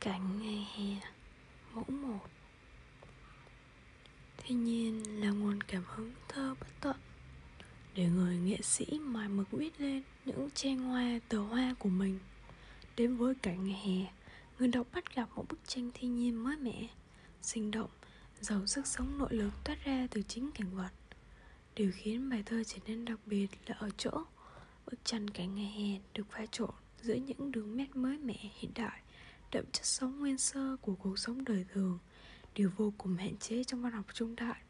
Cảnh ngày hè Mẫu một Thiên nhiên là nguồn cảm hứng thơ bất tận. Để người nghệ sĩ mài mực viết lên những tranh hoa tờ hoa của mình Đến với cảnh ngày hè Người đọc bắt gặp một bức tranh thiên nhiên mới mẻ Sinh động, giàu sức sống nội lực toát ra từ chính cảnh vật. Điều khiến bài thơ trở nên đặc biệt là ở chỗ Bức tranh cảnh ngày hè được pha trộn giữa những đường nét mới mẻ hiện đại đậm chất sống nguyên sơ của cuộc sống đời thường, đều vô cùng hạn chế trong văn học trung đại,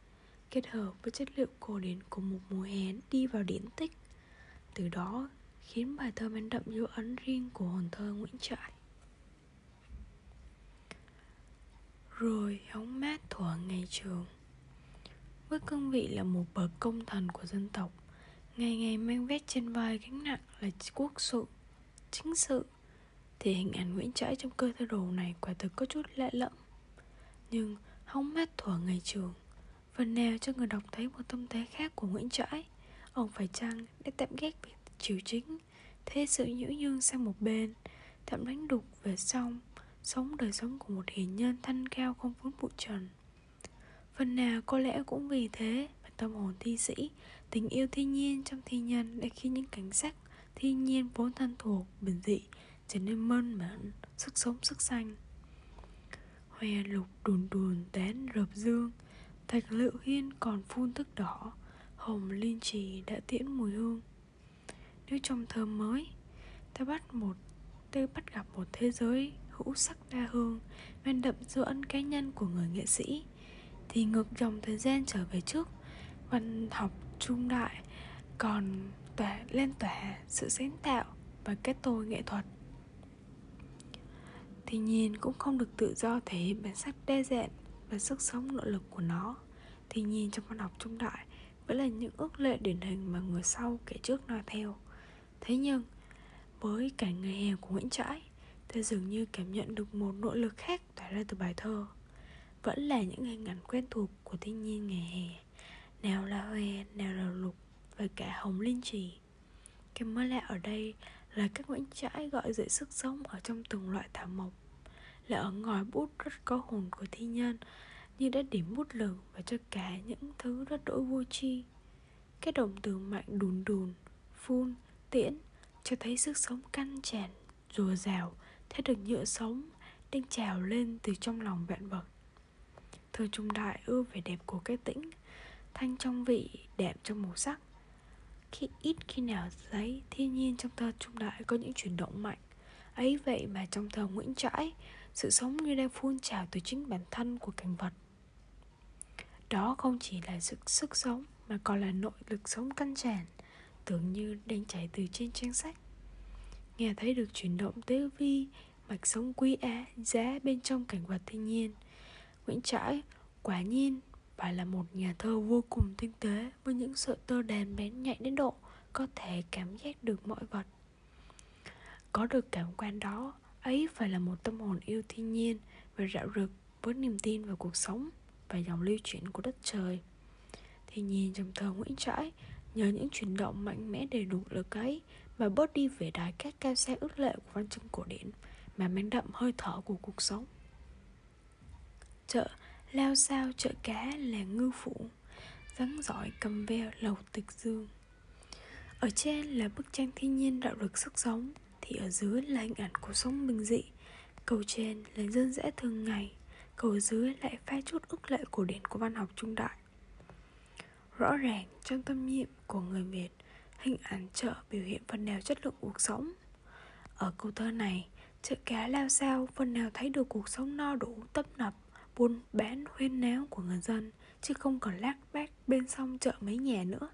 kết hợp với chất liệu cổ điển của một mùa hè đi vào điển tích. Từ đó khiến bài thơ mang đậm dấu ấn riêng của hồn thơ Nguyễn Trãi. Rồi hóng mát thuở ngày trường. Với cương vị là một bậc công thần của dân tộc, ngày ngày mang vét trên vai gánh nặng là quốc sự, chính sự thì hình ảnh Nguyễn Trãi trong cơ thơ đồ này quả thực có chút lạ lẫm. Nhưng hóng mát thuở ngày trường Phần nào cho người đọc thấy một tâm thế khác của Nguyễn Trãi. Ông phải chăng để tạm ghét việc triều chính Thế sự nhữ nhương sang một bên Tạm đánh đục về xong Sống đời sống của một hiền nhân thanh cao không vướng bụi trần. Phần nào có lẽ cũng vì thế mà tâm hồn thi sĩ Tình yêu thiên nhiên trong thi nhân Đã khi những cảnh sắc thiên nhiên vốn thân thuộc, bình dị trở nên mơn mãn sức sống, sức xanh hoe lục đùn đùn tén rợp dương, thạch lựu hiên còn phun thức đỏ, hồng liên trì đã tiễn mùi hương. Nếu trong thơ mới, ta bắt một, ta bắt gặp một thế giới hữu sắc đa hương, men đậm dấu ân cá nhân của người nghệ sĩ, thì ngược dòng thời gian trở về trước, văn học trung đại còn tỏa lên tỏa sự sáng tạo và kết tôi nghệ thuật. Tuy nhiên cũng không được tự do thể hiện bản sắc đe dạng và sức sống nội lực của nó. Tuy nhiên trong văn học trung đại vẫn là những ước lệ điển hình mà người sau kể trước nói theo. Thế nhưng với cảnh ngày hè của Nguyễn Trãi tôi dường như cảm nhận được một nội lực khác tỏa ra từ bài thơ. Vẫn là những hình ảnh quen thuộc của thiên nhiên ngày hè Nào là hoe, nào là lục và cả hồng linh trì Cái mới lạ ở đây là các Nguyễn Trãi gọi dậy sức sống ở trong từng loại thảo mộc, là ở ngòi bút rất có hồn của thi nhân, như đã điểm bút lử và cho cả những thứ rất đỗi vô tri cái động từ mạnh đùn đùn, phun, tiễn, cho thấy sức sống căn tràn rùa rào thấy được nhựa sống, đang trào lên từ trong lòng vạn vật. Thơ trung đại ưa vẻ đẹp của cái tĩnh, thanh trong vị, đẹp trong màu sắc khi ít khi nào thấy thiên nhiên trong thơ trung đại có những chuyển động mạnh. Ấy vậy mà trong thơ nguyễn trãi, sự sống như đang phun trào từ chính bản thân của cảnh vật. Đó không chỉ là sự sức sống, mà còn là nội lực sống căn tràn, tưởng như đang chảy từ trên trang sách. Nghe thấy được chuyển động tế vi, mạch sống quý á, giá bên trong cảnh vật thiên nhiên, nguyễn trãi quả nhiên phải là một nhà thơ vô cùng tinh tế, với những sợi tơ đèn bén nhạy đến độ có thể cảm giác được mọi vật. Có được cảm quan đó, ấy phải là một tâm hồn yêu thiên nhiên và rạo rực với niềm tin vào cuộc sống và dòng lưu chuyển của đất trời. Thiên nhiên trong thơ nguyễn trãi nhờ những chuyển động mạnh mẽ đầy đủ lực ấy mà bớt đi vẻ đài các cao xe ước lệ của văn chương cổ điển mà mang đậm hơi thở của cuộc sống. Chợ lao sao chợ cá là ngư phủ rắn giỏi cầm ve lầu tịch dương. Ở trên là bức tranh thiên nhiên đạo được sức sống, thì ở dưới là hình ảnh cuộc sống bình dị. Cầu trên là dân dã thường ngày, cầu dưới lại pha chút ức lệ cổ điển của văn học trung đại. Rõ ràng trong tâm nhiệm của người việt, hình ảnh chợ biểu hiện phần nào chất lượng cuộc sống. Ở câu thơ này, chợ cá lao sao phần nào thấy được cuộc sống no đủ, tấp nập buôn bán huyên náo của người dân, chứ không còn lác bác bên sông chợ mấy nhà nữa.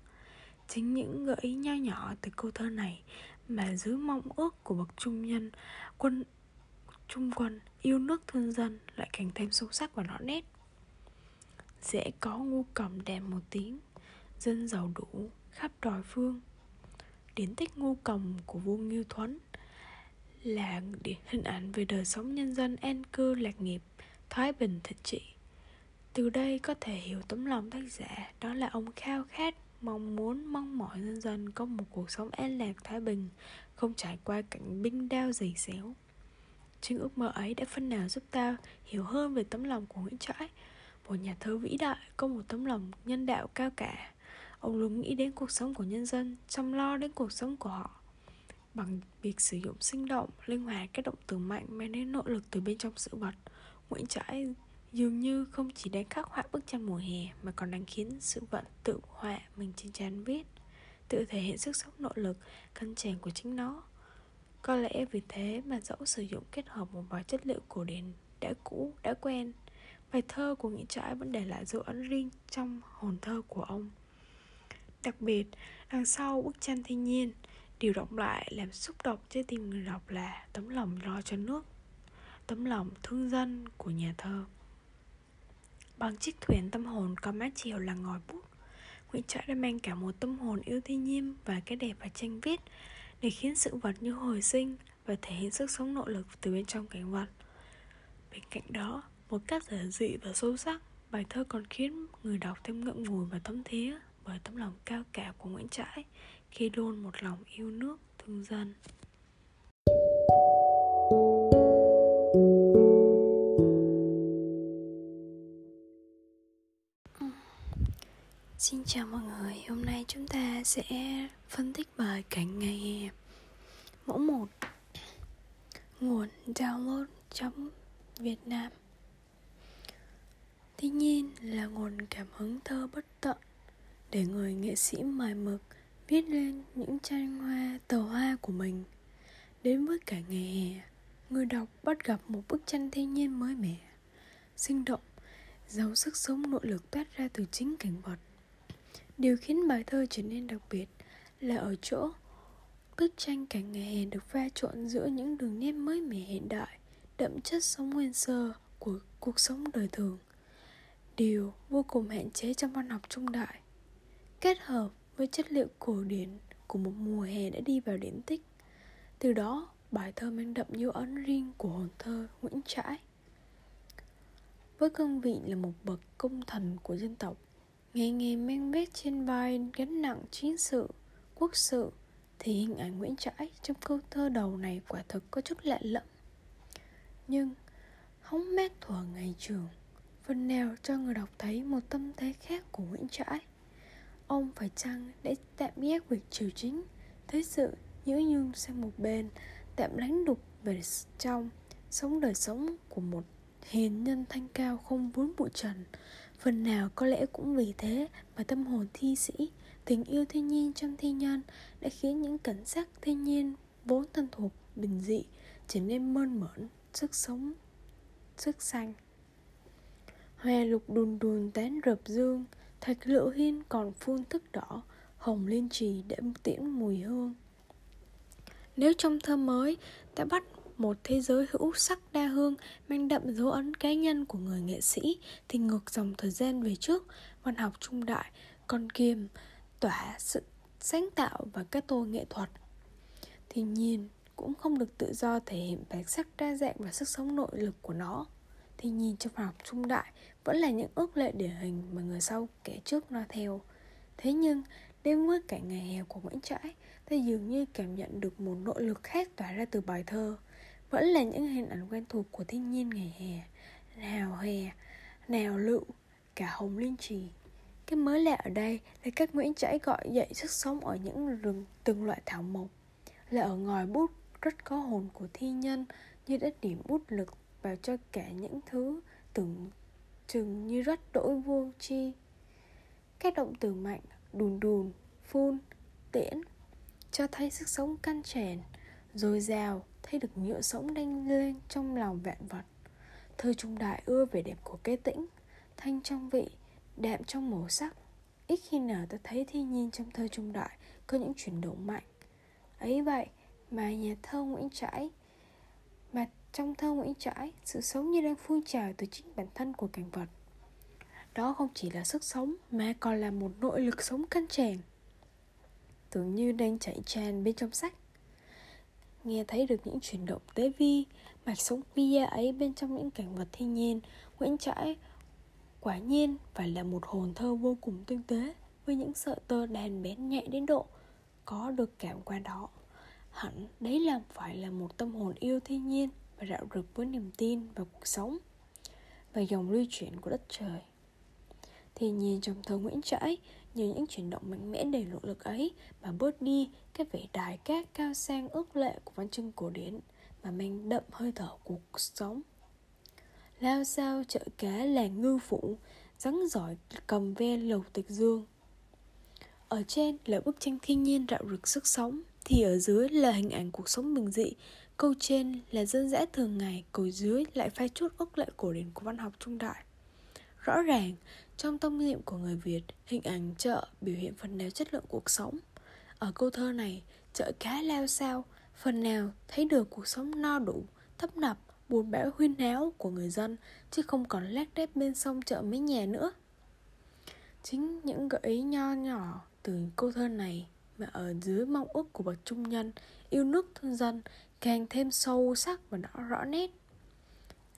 Chính những gợi ý nho nhỏ từ câu thơ này mà dưới mong ước của bậc trung nhân, quân, trung quân yêu nước thương dân lại càng thêm sâu sắc và rõ nét. Dễ có ngu cầm đèn một tiếng, dân giàu đủ khắp đòi phương. Điển tích ngu cầm của vua nghiêu thuấn là hình ảnh về đời sống nhân dân an cư lạc nghiệp thoái bình thịnh trị từ đây có thể hiểu tấm lòng tác giả đó là ông khao khát mong muốn mong mỏi nhân dân có một cuộc sống an lạc thái bình không trải qua cảnh binh đao dày xéo Chính ước mơ ấy đã phần nào giúp ta hiểu hơn về tấm lòng của Nguyễn Trãi. Một nhà thơ vĩ đại có một tấm lòng nhân đạo cao cả. Ông luôn nghĩ đến cuộc sống của nhân dân, chăm lo đến cuộc sống của họ. Bằng việc sử dụng sinh động, linh hoạt các động từ mạnh mang đến nội lực từ bên trong sự vật Nguyễn Trãi dường như không chỉ đang khắc họa bức tranh mùa hè mà còn đang khiến sự vận tự họa mình trên trán viết tự thể hiện sức sống nội lực căn chèn của chính nó. Có lẽ vì thế mà dẫu sử dụng kết hợp một vài chất liệu cổ điển đã cũ, đã quen Bài thơ của Nguyễn Trãi vẫn để lại dấu ấn riêng trong hồn thơ của ông. Đặc biệt, đằng sau bức tranh thiên nhiên Điều động lại làm xúc động trái tim người đọc là tấm lòng lo cho nước. Tấm lòng thương dân của nhà thơ Bằng chiếc thuyền tâm hồn có mái chiều là ngòi bút Nguyễn Trãi đã mang cả một tâm hồn yêu thiên nhiên và cái đẹp và tranh viết để khiến sự vật như hồi sinh và thể hiện sức sống nội lực từ bên trong cảnh vật. Bên cạnh đó, một cách giản dị và sâu sắc, bài thơ còn khiến người đọc thêm ngậm ngùi và thấm thía bởi tấm lòng cao cả của Nguyễn Trãi khi luôn một lòng yêu nước, thương dân. Xin chào mọi người, hôm nay chúng ta sẽ phân tích bài cảnh ngày hè. Mẫu 1 Nguồn download chấm Việt Nam. Tuy nhiên là nguồn cảm hứng thơ bất tận Để người nghệ sĩ mài mực viết lên những tranh hoa tờ hoa của mình. Đến với cả ngày hè Người đọc bắt gặp một bức tranh thiên nhiên mới mẻ Sinh động giấu sức sống nội lực toát ra từ chính cảnh vật. Điều khiến bài thơ trở nên đặc biệt là ở chỗ bức tranh cảnh ngày hè được pha trộn giữa những đường nét mới mẻ hiện đại, đậm chất sống nguyên sơ của cuộc sống đời thường. Điều vô cùng hạn chế trong văn học trung đại. Kết hợp với chất liệu cổ điển của một mùa hè đã đi vào điển tích. Từ đó, bài thơ mang đậm dấu ấn riêng của hồn thơ Nguyễn Trãi. Với cương vị là một bậc công thần của dân tộc, Ngày ngày mang vết trên vai gánh nặng chiến sự, quốc sự Thì hình ảnh Nguyễn Trãi trong câu thơ đầu này quả thực có chút lạ lẫm. Nhưng hóng mát thuở ngày trường Phần nào cho người đọc thấy một tâm thế khác của Nguyễn Trãi. Ông phải chăng để tạm gác việc triều chính Thế sự nhớ nhung sang một bên Tạm lánh đục về trong Sống đời sống của một hiền nhân thanh cao không vốn bụi trần Phần nào có lẽ cũng vì thế mà tâm hồn thi sĩ, tình yêu thiên nhiên trong thi nhân đã khiến những cảnh sắc thiên nhiên vốn thân thuộc bình dị trở nên mơn mởn, sức sống, sức xanh. Hoa lục đùn đùn tán rập dương, thạch lựu hiên còn phun thức đỏ, hồng liên trì để tiễn mùi hương. Nếu trong thơ mới ta bắt một thế giới hữu sắc đa hương, mang đậm dấu ấn cá nhân của người nghệ sĩ, thì ngược dòng thời gian về trước, văn học trung đại, con kiềm, tỏa sự sáng tạo và các tô nghệ thuật. Thì nhìn cũng không được tự do thể hiện bản sắc đa dạng và sức sống nội lực của nó. Thì nhìn trong văn học trung đại vẫn là những ước lệ điển hình mà người sau kể trước nó theo. Thế nhưng đêm mưa cả ngày hè của nguyễn trãi, ta dường như cảm nhận được một nội lực khác tỏa ra từ bài thơ vẫn là những hình ảnh quen thuộc của thiên nhiên ngày hè nào hè nào lựu cả hồng liên trì. Cái mới lạ ở đây là các nguyễn trãi gọi dậy sức sống ở những rừng từng loại thảo mộc là ở ngòi bút rất có hồn của thi nhân như đã điểm bút lực vào cho cả những thứ tưởng chừng như rất đỗi vô tri, các động từ mạnh đùn đùn phun tiễn cho thấy sức sống căn tràn dồi dào khi được nhựa sống đanh lên trong lòng vạn vật. Thơ trung đại ưa vẻ đẹp của cây tĩnh, thanh trong vị đẹp trong màu sắc. Ít khi nào ta thấy thiên nhiên trong thơ trung đại có những chuyển động mạnh. Ấy vậy mà nhà thơ nguyễn trãi, mà trong thơ nguyễn trãi, sự sống như đang phun trào từ chính bản thân của cảnh vật. Đó không chỉ là sức sống, mà còn là một nội lực sống căn tràn. Tưởng như đang chảy tràn bên trong sách nghe thấy được những chuyển động tế vi mạch sống pia ấy bên trong những cảnh vật thiên nhiên nguyễn trãi quả nhiên phải là một hồn thơ vô cùng tinh tế với những sợi tơ đàn bén nhạy đến độ có được cảm quan đó hẳn đấy là phải là một tâm hồn yêu thiên nhiên và rạo rực với niềm tin vào cuộc sống và dòng lưu chuyển của đất trời. Thì nhìn trong thơ Nguyễn Trãi, nhờ những chuyển động mạnh mẽ đầy nỗ lực ấy mà bớt đi cái vẻ đài cát cao sang ước lệ của văn chương cổ điển mà mang đậm hơi thở của cuộc sống. Lao sao chợ cá làng ngư phụ rắn giỏi cầm ve lầu tịch dương. Ở trên là bức tranh thiên nhiên rạo rực sức sống, thì ở dưới là hình ảnh cuộc sống bình dị. Câu trên là dân dã thường ngày, cầu dưới lại phai chút ước lệ cổ điển của văn học trung đại. Rõ ràng, trong tâm niệm của người Việt, hình ảnh chợ biểu hiện phần nào chất lượng cuộc sống. Ở câu thơ này, chợ cá lao sao, phần nào thấy được cuộc sống no đủ, thấp nập, buồn bã huyên náo của người dân, chứ không còn lác đép bên sông chợ mấy nhà nữa. Chính những gợi ý nho nhỏ từ câu thơ này mà ở dưới mong ước của bậc trung nhân yêu nước thương dân càng thêm sâu sắc và rõ rõ nét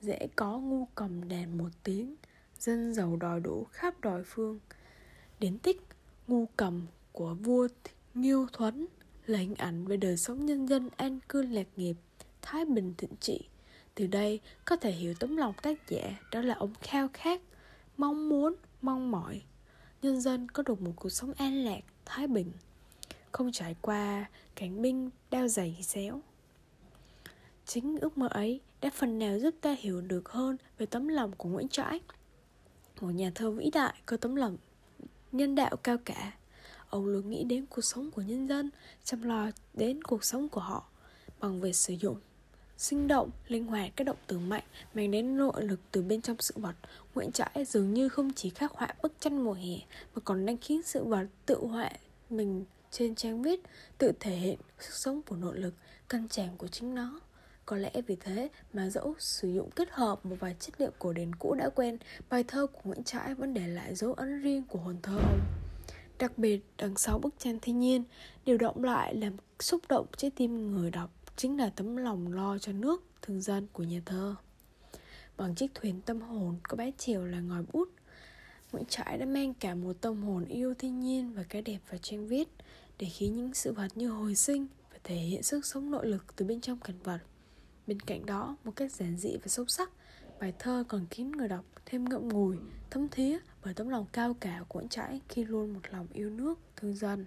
dễ có ngu cầm đèn một tiếng dân giàu đòi đủ khắp đòi phương. Đến tích, ngu cầm của vua nghiêu thuấn là hình ảnh về đời sống nhân dân an cư lạc nghiệp, thái bình thịnh trị. Từ đây, có thể hiểu tấm lòng tác giả đó là ông khao khát, mong muốn, mong mỏi. Nhân dân có được một cuộc sống an lạc, thái bình, không trải qua cảnh binh đao dày xéo. Chính ước mơ ấy đã phần nào giúp ta hiểu được hơn về tấm lòng của nguyễn trãi một nhà thơ vĩ đại có tấm lòng nhân đạo cao cả ông luôn nghĩ đến cuộc sống của nhân dân chăm lo đến cuộc sống của họ bằng việc sử dụng sinh động, linh hoạt các động từ mạnh mang đến nội lực từ bên trong sự vật. Nguyễn Trãi dường như không chỉ khắc họa bức tranh mùa hè mà còn đang khiến sự vật tự họa mình trên trang viết tự thể hiện sức sống của nội lực, căn tràng của chính nó. Có lẽ vì thế mà dẫu sử dụng kết hợp một vài chất liệu cổ điển cũ đã quen, bài thơ của Nguyễn Trãi vẫn để lại dấu ấn riêng của hồn thơ ông. Đặc biệt, đằng sau bức tranh thiên nhiên, điều động lại làm xúc động trái tim người đọc chính là tấm lòng lo cho nước, thương dân của nhà thơ. Bằng chiếc thuyền tâm hồn có bé chiều là ngòi bút, Nguyễn Trãi đã mang cả một tâm hồn yêu thiên nhiên và cái đẹp vào tranh viết để khiến những sự vật như hồi sinh và thể hiện sức sống nội lực từ bên trong cảnh vật. Bên cạnh đó, một cách giản dị và sâu sắc, bài thơ còn khiến người đọc thêm ngậm ngùi, thấm thía bởi tấm lòng cao cả của Nguyễn Trãi khi luôn một lòng yêu nước, thương dân.